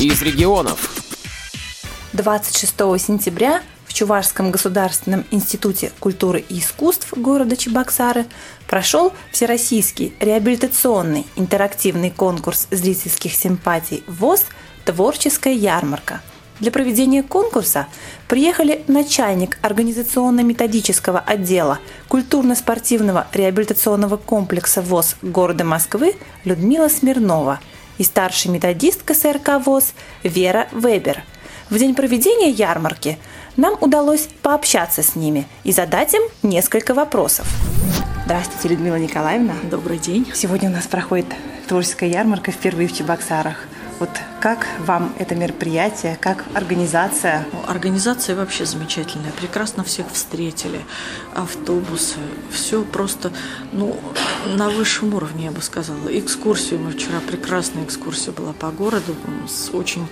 из регионов. 26 сентября в Чувашском государственном институте культуры и искусств города Чебоксары прошел Всероссийский реабилитационный интерактивный конкурс зрительских симпатий ВОЗ «Творческая ярмарка». Для проведения конкурса приехали начальник организационно-методического отдела культурно-спортивного реабилитационного комплекса ВОЗ города Москвы Людмила Смирнова и старший методист КСРК ВОЗ Вера Вебер. В день проведения ярмарки нам удалось пообщаться с ними и задать им несколько вопросов. Здравствуйте, Людмила Николаевна. Добрый день. Сегодня у нас проходит творческая ярмарка впервые в Чебоксарах. Вот как вам это мероприятие, как организация? Организация вообще замечательная. Прекрасно всех встретили. Автобусы. Все просто ну, на высшем уровне, я бы сказала. Экскурсию мы вчера, прекрасная экскурсия была по городу с очень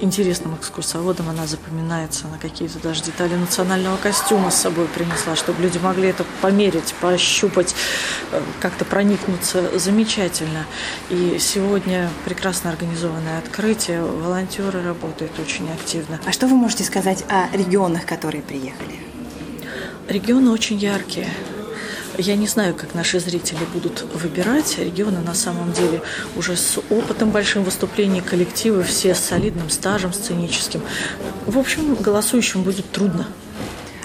интересным экскурсоводом. Она запоминается на какие-то даже детали национального костюма с собой принесла, чтобы люди могли это померить, пощупать, э, как-то проникнуться. Замечательно. И сегодня прекрасно организован организованное открытие, волонтеры работают очень активно. А что вы можете сказать о регионах, которые приехали? Регионы очень яркие. Я не знаю, как наши зрители будут выбирать. Регионы на самом деле уже с опытом большим выступлений, коллективы все с солидным стажем сценическим. В общем, голосующим будет трудно.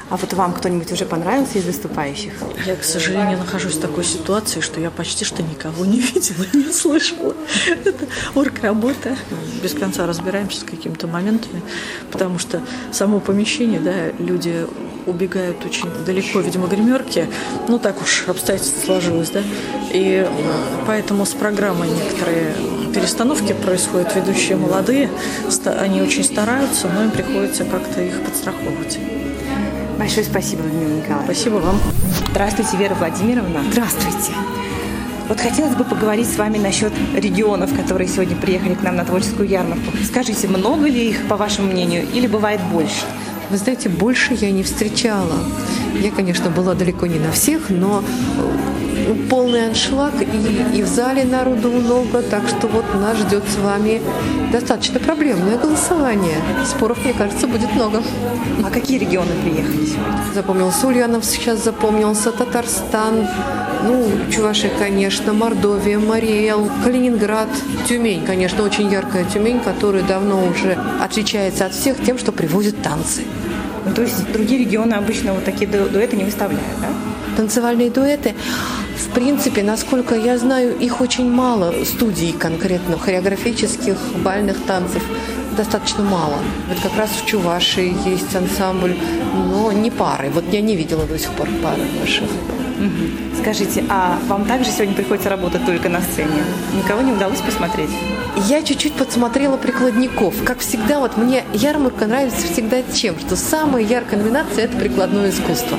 А вот вам кто-нибудь уже понравился из выступающих? Я, к сожалению, нахожусь в такой ситуации, что я почти что никого не видела, не слышала. Это орг-работа. Без конца разбираемся с какими-то моментами, потому что само помещение, да, люди убегают очень далеко, видимо, гримерки. Ну, так уж обстоятельства сложилось, да. И поэтому с программой некоторые перестановки происходят. Ведущие молодые, они очень стараются, но им приходится как-то их подстраховывать. Большое спасибо, Людмила Николаевна. Спасибо вам. Здравствуйте, Вера Владимировна. Здравствуйте. Вот хотелось бы поговорить с вами насчет регионов, которые сегодня приехали к нам на творческую ярмарку. Скажите, много ли их, по вашему мнению, или бывает больше? Вы знаете, больше я не встречала. Я, конечно, была далеко не на всех, но полный аншлаг, и, и в зале народу много, так что вот нас ждет с вами достаточно проблемное голосование. Споров, мне кажется, будет много. А какие регионы приехали сегодня? Запомнился Ульянов, сейчас запомнился Татарстан, ну, Чувашия, конечно, Мордовия, Мариэл, Калининград, Тюмень, конечно, очень яркая Тюмень, которая давно уже отличается от всех тем, что привозит танцы. Ну, то есть другие регионы обычно вот такие дуэты не выставляют, да? Танцевальные дуэты в принципе, насколько я знаю, их очень мало студий конкретно хореографических, бальных танцев достаточно мало. Вот как раз в Чувашии есть ансамбль, но не пары. Вот я не видела до сих пор пары Скажите, а вам также сегодня приходится работать только на сцене? Никого не удалось посмотреть? Я чуть-чуть подсмотрела прикладников. Как всегда, вот мне ярмарка нравится всегда чем? Что самая яркая номинация – это прикладное искусство.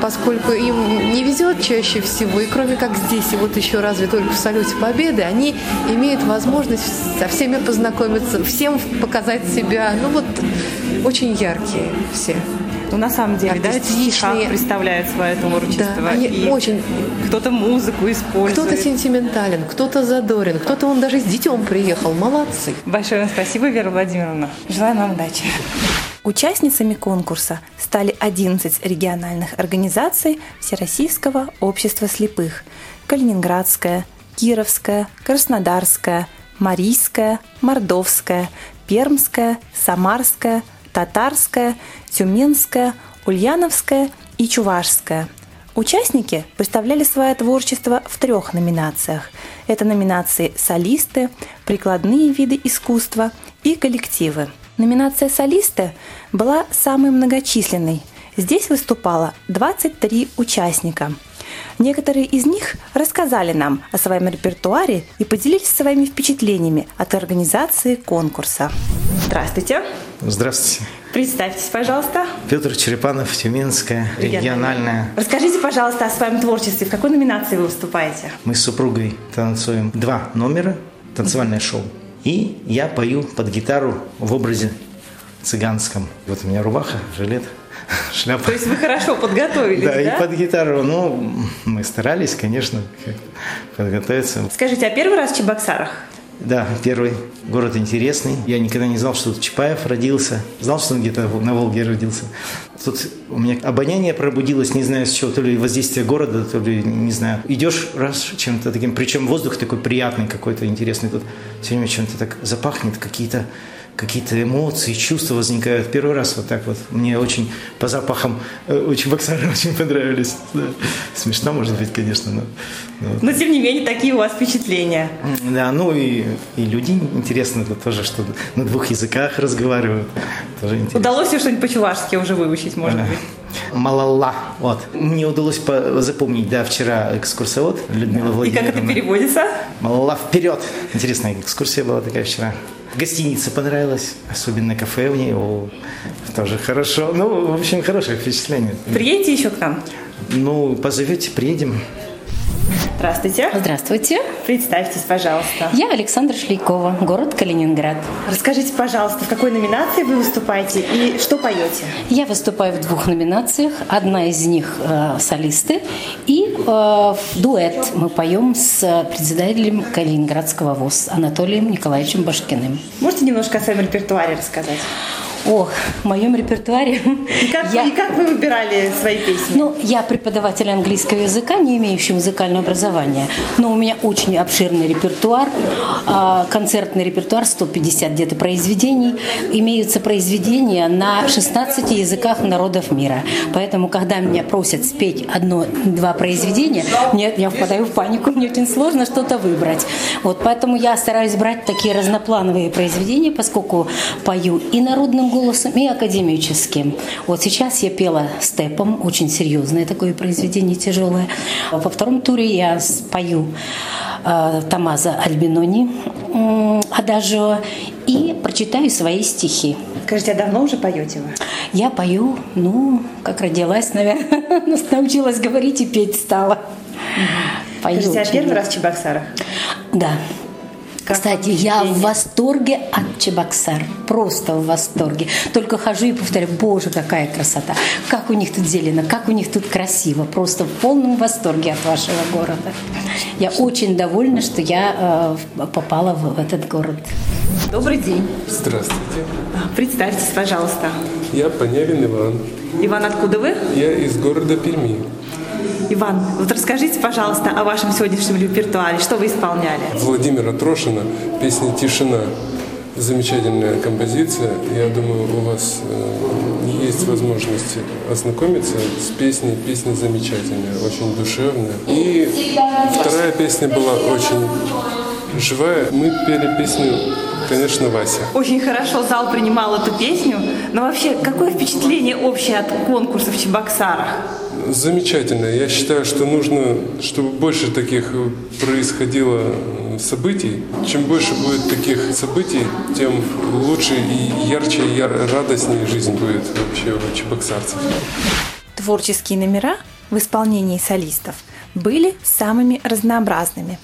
Поскольку им не везет чаще всего, и кроме как здесь, и вот еще разве только в Салюте Победы, они имеют возможность со всеми познакомиться, всем показать себя. Ну вот, очень яркие все. Ну, на самом деле, да, стишах представляют свое творчество. Да, они и очень... Кто-то музыку использует. Кто-то сентиментален, кто-то задорен, кто-то он даже с детем приехал. Молодцы. Большое вам спасибо, Вера Владимировна. Желаю вам удачи. Участницами конкурса стали 11 региональных организаций Всероссийского общества слепых. Калининградская, Кировская, Краснодарская, Марийская, Мордовская, Пермская, Самарская, Татарская, Тюменская, Ульяновская и Чувашская. Участники представляли свое творчество в трех номинациях. Это номинации «Солисты», «Прикладные виды искусства» и «Коллективы». Номинация «Солисты» была самой многочисленной. Здесь выступало 23 участника. Некоторые из них рассказали нам о своем репертуаре и поделились своими впечатлениями от организации конкурса. Здравствуйте. Здравствуйте. Представьтесь, пожалуйста. Петр Черепанов, Тюменская, региональная. Расскажите, пожалуйста, о своем творчестве. В какой номинации вы выступаете? Мы с супругой танцуем два номера, танцевальное шоу. И я пою под гитару в образе цыганском. Вот у меня рубаха, жилет, шляпа. То есть вы хорошо подготовились, да? Да, и под гитару, ну, мы старались, конечно, подготовиться. Скажите, а первый раз в Чебоксарах? Да, первый город интересный. Я никогда не знал, что тут Чапаев родился. Знал, что он где-то на Волге родился. Тут у меня обоняние пробудилось, не знаю с чего, то ли воздействие города, то ли, не знаю. Идешь раз чем-то таким, причем воздух такой приятный какой-то, интересный. Тут все время чем-то так запахнет, какие-то какие-то эмоции, чувства возникают. Первый раз вот так вот. Мне очень по запахам, э, очень боксары очень понравились. Да. Смешно, может быть, конечно, но... Но, но тем не менее, такие у вас впечатления. Да, ну и, и люди интересно это тоже, что на двух языках разговаривают. Тоже интересно. Удалось ли что-нибудь по-чувашски уже выучить, может быть? Малалла. Вот. Мне удалось по- запомнить, да, вчера экскурсовод Людмила Владимировна. И как это переводится? Малалла вперед. Интересная экскурсия была такая вчера. Гостиница понравилась, особенно кафе в ней, о, тоже хорошо. Ну, в общем, хорошее впечатление. Приедете еще к нам? Ну, позовете, приедем. Здравствуйте. Здравствуйте. Представьтесь, пожалуйста. Я Александра Шлейкова, город Калининград. Расскажите, пожалуйста, в какой номинации вы выступаете и что поете? Я выступаю в двух номинациях. Одна из них э, солисты и э, дуэт мы поем с председателем Калининградского ВОЗ Анатолием Николаевичем Башкиным. Можете немножко о своем репертуаре рассказать? Ох, в моем репертуаре... И как, я... и как вы выбирали свои песни? Ну, я преподаватель английского языка, не имеющий музыкального образования, но у меня очень обширный репертуар, а, концертный репертуар, 150 где-то произведений. Имеются произведения на 16 языках народов мира. Поэтому, когда меня просят спеть одно-два произведения, нет, я впадаю в панику, мне очень сложно что-то выбрать. Вот поэтому я стараюсь брать такие разноплановые произведения, поскольку пою и народным голосом и академическим. Вот сейчас я пела степом, очень серьезное такое произведение, тяжелое. Во втором туре я спою э, Тамаза Альбинони э, Адажио и прочитаю свои стихи. Скажите, а давно уже поете вы? Я пою, ну, как родилась, наверное, научилась говорить и петь стала. Угу. Пою Скажите, а первый раз в Чебоксарах? Да, кстати, я в восторге от Чебоксар. Просто в восторге. Только хожу и повторяю, боже, какая красота. Как у них тут зелено, как у них тут красиво. Просто в полном восторге от вашего города. Я очень довольна, что я э, попала в, этот город. Добрый день. Здравствуйте. Представьтесь, пожалуйста. Я Понявин Иван. Иван, откуда вы? Я из города Перми. Иван, вот расскажите, пожалуйста, о вашем сегодняшнем репертуаре. Что вы исполняли? Владимира Трошина, песня «Тишина». Замечательная композиция. Я думаю, у вас э, есть возможность ознакомиться с песней. Песня замечательная, очень душевная. И вторая песня была очень живая. Мы пели песню Конечно, Вася. Очень хорошо зал принимал эту песню. Но вообще, какое впечатление общее от конкурсов в Чебоксарах? Замечательно. Я считаю, что нужно, чтобы больше таких происходило событий. Чем больше будет таких событий, тем лучше и ярче, и радостнее жизнь будет вообще у чебоксарцев. Творческие номера в исполнении солистов были самыми разнообразными.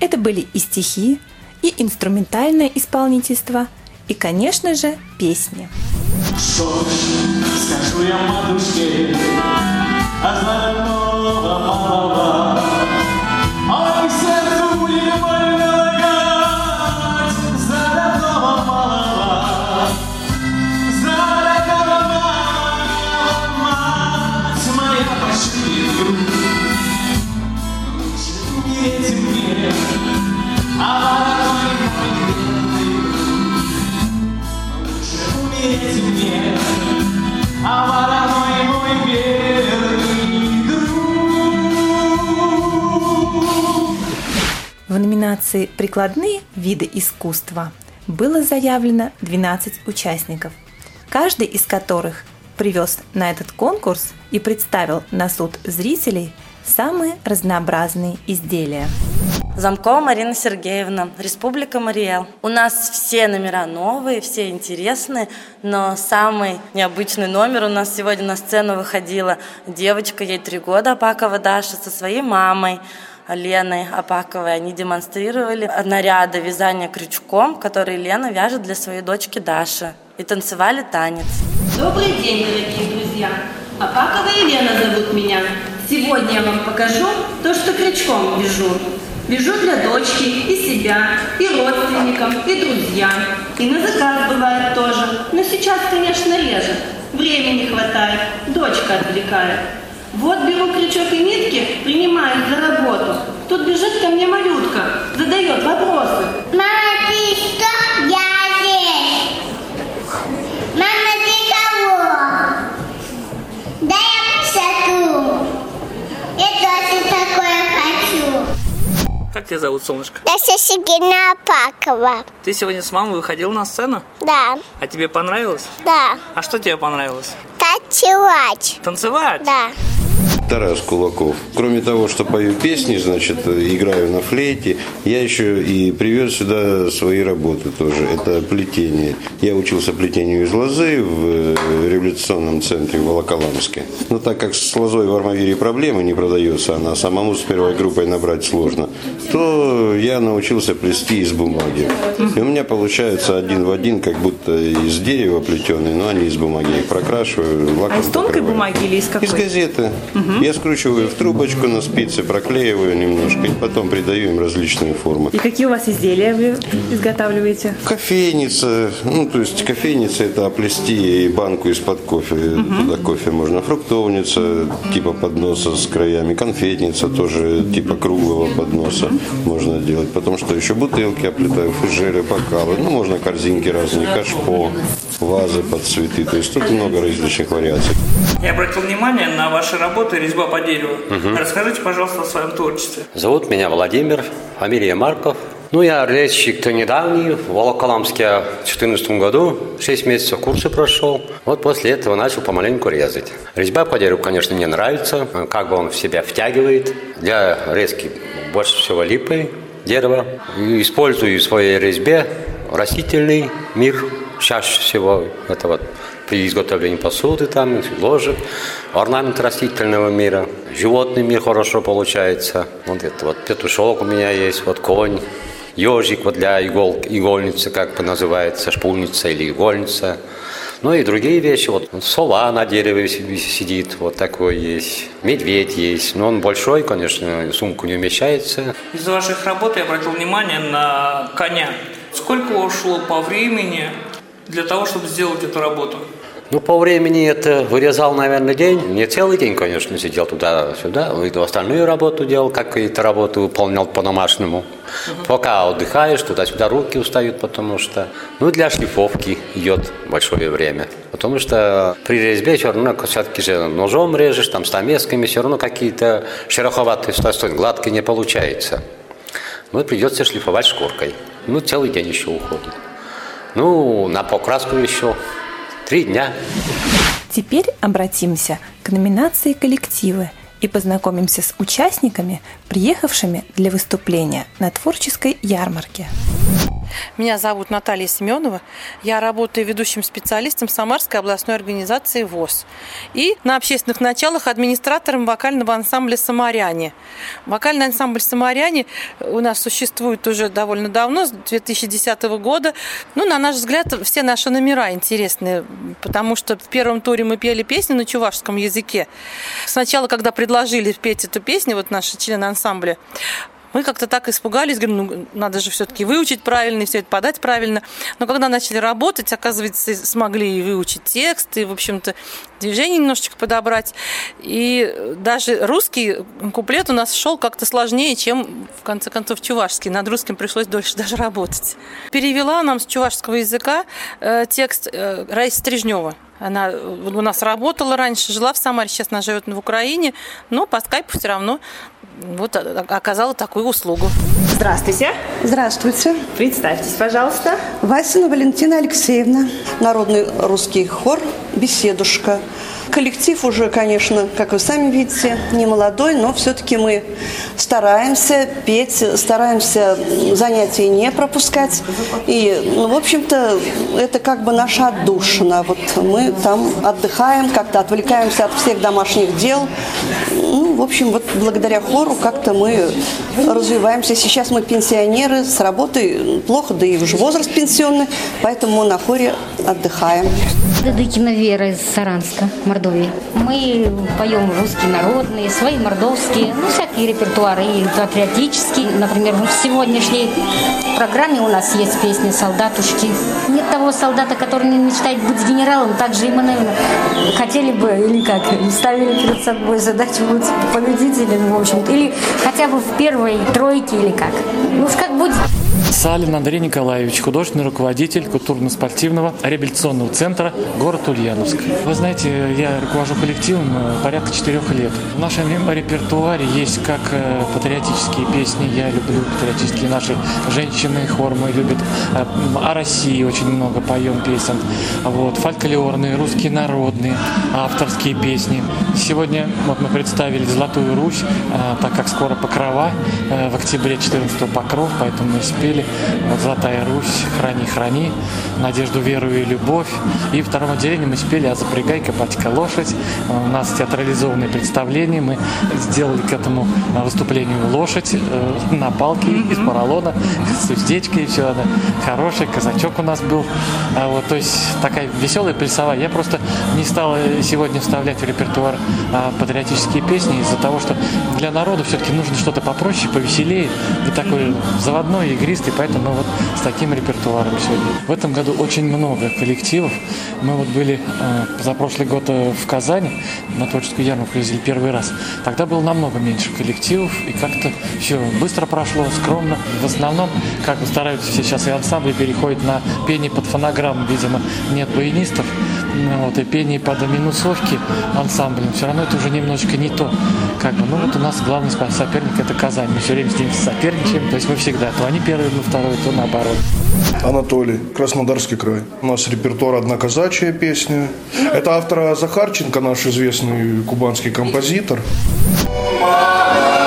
Это были и стихи, и инструментальное исполнительство, и, конечно же, песни. Что скажу я матушке, Azan Nova Mahava номинации «Прикладные виды искусства» было заявлено 12 участников, каждый из которых привез на этот конкурс и представил на суд зрителей самые разнообразные изделия. Замкова Марина Сергеевна, Республика Мариэл. У нас все номера новые, все интересные, но самый необычный номер у нас сегодня на сцену выходила девочка, ей три года, Апакова Даша, со своей мамой. Леной Апаковой. Они демонстрировали наряды вязания крючком, которые Лена вяжет для своей дочки Даши. И танцевали танец. Добрый день, дорогие друзья! Апакова Елена зовут меня. Сегодня я вам покажу то, что крючком вяжу. Вяжу для дочки и себя, и родственникам, и друзьям. И на заказ бывает тоже. Но сейчас, конечно, реже. Времени хватает, дочка отвлекает. Вот беру крючок и нитки, принимаюсь за работу. Тут бежит ко мне малютка, задает вопросы. Мама, ты что? Я здесь. Мама, ты кого? Да я посмотрю. Я тоже такое хочу. Как тебя зовут, солнышко? Я Сергея Апакова. Ты сегодня с мамой выходил на сцену? Да, А тебе понравилось? да. А что тебе понравилось? Танцевать. Танцевать? Да. Тарас Кулаков. Кроме того, что пою песни, значит, играю на флейте, я еще и привез сюда свои работы тоже. Это плетение. Я учился плетению из лозы в э, революционном центре в Волоколамске. Но так как с лозой в Армавире проблемы не продается, она самому с первой группой набрать сложно, то я научился плести из бумаги. И у меня получается один в один, как будто из дерева плетеные, но они из бумаги. Я их прокрашиваю, лаком А из тонкой покрываю. бумаги или из какой? Из газеты. Я скручиваю в трубочку на спице, проклеиваю немножко и потом придаю им различные формы. И какие у вас изделия вы изготавливаете? Кофейница, ну то есть кофейница это оплести банку из-под кофе, туда кофе можно, фруктовница типа подноса с краями, конфетница тоже типа круглого подноса можно делать, потому что еще бутылки оплетаю, фужеры, бокалы, ну можно корзинки разные, кашпо, вазы под цветы, то есть тут много различных вариаций. Я обратил внимание на ваши работы «Резьба по дереву». Расскажите, пожалуйста, о своем творчестве. Зовут меня Владимир, фамилия Марков. Ну, я резчик-то недавний, в Волоколамске в 2014 году, 6 месяцев курсы прошел. Вот после этого начал помаленьку резать. Резьба по дереву, конечно, мне нравится, как бы он в себя втягивает. Для резки больше всего липы, дерево. И использую в своей резьбе растительный мир, чаще всего это вот при изготовлении посуды, там, ложек, орнамент растительного мира, животный мир хорошо получается. Вот это вот петушок у меня есть, вот конь, ежик вот для игол, игольницы, как бы называется, шпульница или игольница. Ну и другие вещи, вот сова на дереве си- сидит, вот такой есть, медведь есть, но он большой, конечно, сумку не умещается. Из ваших работ я обратил внимание на коня. Сколько ушло по времени для того, чтобы сделать эту работу? Ну, по времени это вырезал, наверное, день. Не целый день, конечно, сидел туда-сюда. И остальную работу делал, какие-то работы выполнял по-домашнему. Пока отдыхаешь, туда-сюда руки устают, потому что... Ну, для шлифовки идет большое время. Потому что при резьбе все равно все-таки же ножом режешь, там, стамесками, все равно какие-то шероховатые, стой, гладкие не получается. Ну, придется шлифовать шкуркой. Ну, целый день еще уходит. Ну, на покраску еще три дня. Теперь обратимся к номинации «Коллективы» и познакомимся с участниками, приехавшими для выступления на творческой ярмарке. Меня зовут Наталья Семенова. Я работаю ведущим специалистом Самарской областной организации ВОЗ. И на общественных началах администратором вокального ансамбля «Самаряне». Вокальный ансамбль «Самаряне» у нас существует уже довольно давно, с 2010 года. Ну, на наш взгляд, все наши номера интересные, потому что в первом туре мы пели песни на чувашском языке. Сначала, когда предложили петь эту песню, вот наши члены ансамбля, мы как-то так испугались, говорим, ну, надо же все-таки выучить правильно и все это подать правильно. Но когда начали работать, оказывается, смогли и выучить текст, и, в общем-то, движение немножечко подобрать. И даже русский куплет у нас шел как-то сложнее, чем, в конце концов, чувашский. Над русским пришлось дольше даже работать. Перевела нам с чувашского языка э, текст э, Раиса Стрижнева. Она у нас работала раньше, жила в Самаре, сейчас она живет в Украине, но по скайпу все равно вот оказала такую услугу. Здравствуйте. Здравствуйте. Представьтесь, пожалуйста. Васина Валентина Алексеевна. Народный русский хор «Беседушка». Коллектив уже, конечно, как вы сами видите, не молодой, но все-таки мы стараемся петь, стараемся занятия не пропускать. И, ну, в общем-то, это как бы наша отдушина. Вот мы там отдыхаем, как-то отвлекаемся от всех домашних дел. Ну, в общем, вот благодаря хору как-то мы развиваемся. Сейчас мы пенсионеры, с работы плохо, да и уже возраст пенсионный, поэтому на хоре отдыхаем. Дадыкина Вера из Саранска, Мордовии. Мы поем русские народные, свои мордовские, ну, всякие репертуары, и патриотические. Например, в сегодняшней программе у нас есть песни «Солдатушки». Нет того солдата, который не мечтает быть генералом, также и мы, наверное, хотели бы, или как, ставили перед собой задачу быть победителем, в общем или хотя бы в первой тройке, или как. Ну, как будет. Салин Андрей Николаевич, художественный руководитель культурно-спортивного реабилитационного центра город Ульяновск. Вы знаете, я руковожу коллективом э, порядка четырех лет. В нашем репертуаре есть как э, патриотические песни, я люблю патриотические наши женщины, хор мой любит, э, о России очень много поем песен, вот, фольклорные, русские народные, авторские песни. Сегодня вот мы представили «Золотую Русь», так как скоро Покрова, в октябре 14 Покров, поэтому мы спели вот «Золотая Русь», «Храни, храни», «Надежду, веру и любовь». И в втором отделении мы спели «А запрягай, копатька лошадь». У нас театрализованные представления. Мы сделали к этому выступлению лошадь э, на палке из поролона с уздечкой и все. Она хороший, казачок у нас был. А вот, то есть такая веселая плясовая. Я просто не стал сегодня вставлять в репертуар а, патриотические песни из-за того, что для народа все-таки нужно что-то попроще, повеселее. И такой заводной, игристый, поэтому вот с таким репертуаром сегодня. В этом году очень много коллективов. Мы вот были э, за прошлый год э, в Казани, на творческую ярмарку ездили первый раз. Тогда было намного меньше коллективов, и как-то все быстро прошло, скромно. В основном, как стараются сейчас и ансамбли переходят на пение под фонограмму, видимо, нет баянистов, вот, и пение под минусовки ансамблем. Все равно это уже немножечко не то. Как бы, ну вот у нас главный соперник это Казань. Мы все время с ним соперничаем, то есть мы всегда, то они первые, мы второй, то наоборот. Анатолий, Краснодарский край. У нас репертуар «Одна казачья песня». Это автора Захарченко, наш известный кубанский композитор. На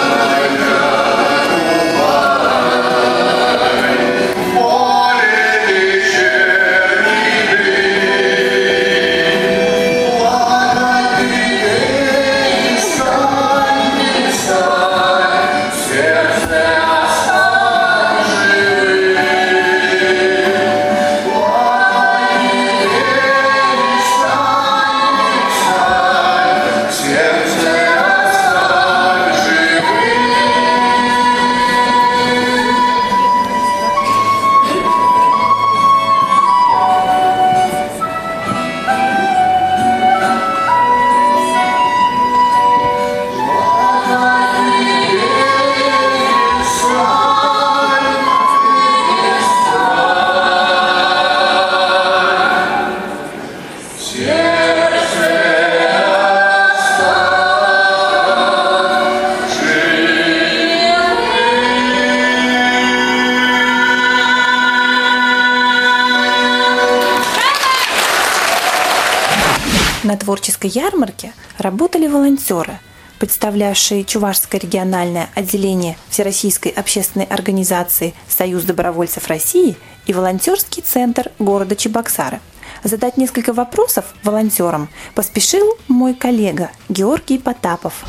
творческой ярмарке работали волонтеры, представлявшие Чувашское региональное отделение Всероссийской общественной организации «Союз добровольцев России» и волонтерский центр города Чебоксары. Задать несколько вопросов волонтерам поспешил мой коллега Георгий Потапов.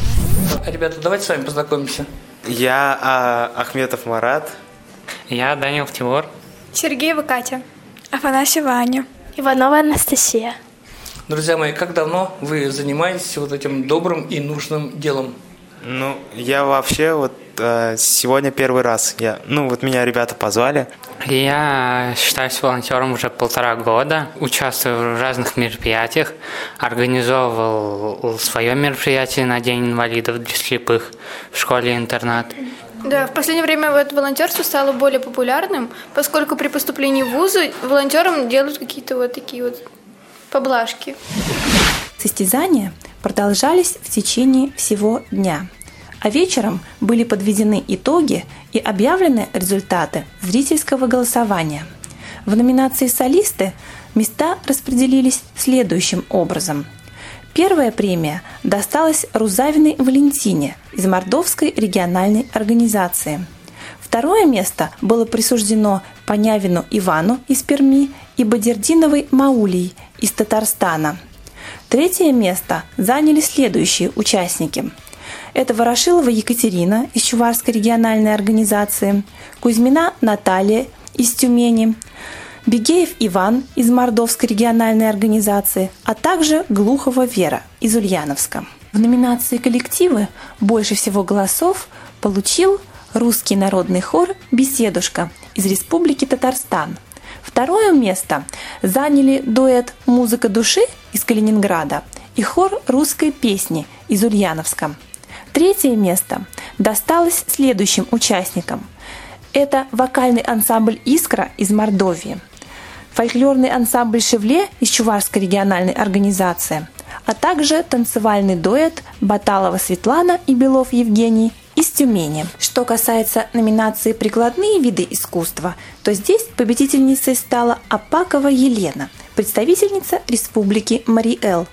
Ребята, давайте с вами познакомимся. Я а, Ахметов Марат. Я Данил Тимур. Сергеева Катя. Афанасьева Аня. Иванова Анастасия. Друзья мои, как давно вы занимаетесь вот этим добрым и нужным делом? Ну, я вообще вот э, сегодня первый раз. Я, ну, вот меня ребята позвали. Я считаюсь волонтером уже полтора года, участвую в разных мероприятиях, организовывал свое мероприятие на День инвалидов для слепых в школе-интернат. Да, в последнее время вот волонтерство стало более популярным, поскольку при поступлении в вузы волонтерам делают какие-то вот такие вот поблажки. Состязания продолжались в течение всего дня, а вечером были подведены итоги и объявлены результаты зрительского голосования. В номинации «Солисты» места распределились следующим образом. Первая премия досталась Рузавиной Валентине из Мордовской региональной организации. Второе место было присуждено Понявину Ивану из Перми и Бадердиновой Маулей из Татарстана. Третье место заняли следующие участники. Это Ворошилова Екатерина из Чуварской региональной организации, Кузьмина Наталья из Тюмени, Бегеев Иван из Мордовской региональной организации, а также Глухова Вера из Ульяновска. В номинации коллективы больше всего голосов получил русский народный хор «Беседушка» из Республики Татарстан. Второе место заняли дуэт «Музыка души» из Калининграда и хор русской песни из Ульяновска. Третье место досталось следующим участникам. Это вокальный ансамбль «Искра» из Мордовии, фольклорный ансамбль «Шевле» из Чувашской региональной организации, а также танцевальный дуэт Баталова Светлана и Белов Евгений из Тюмени. Что касается номинации «Прикладные виды искусства», то здесь победительницей стала Апакова Елена, представительница Республики Мариэл.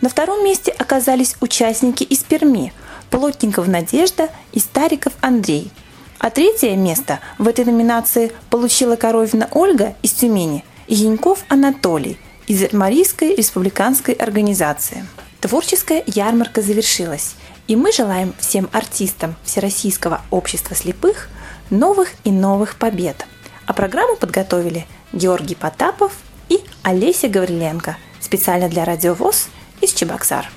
На втором месте оказались участники из Перми – Плотников Надежда и Стариков Андрей. А третье место в этой номинации получила Коровина Ольга из Тюмени и Яньков Анатолий из Марийской республиканской организации. Творческая ярмарка завершилась. И мы желаем всем артистам Всероссийского общества слепых новых и новых побед. А программу подготовили Георгий Потапов и Олеся Гавриленко специально для Радио ВОЗ из Чебоксар.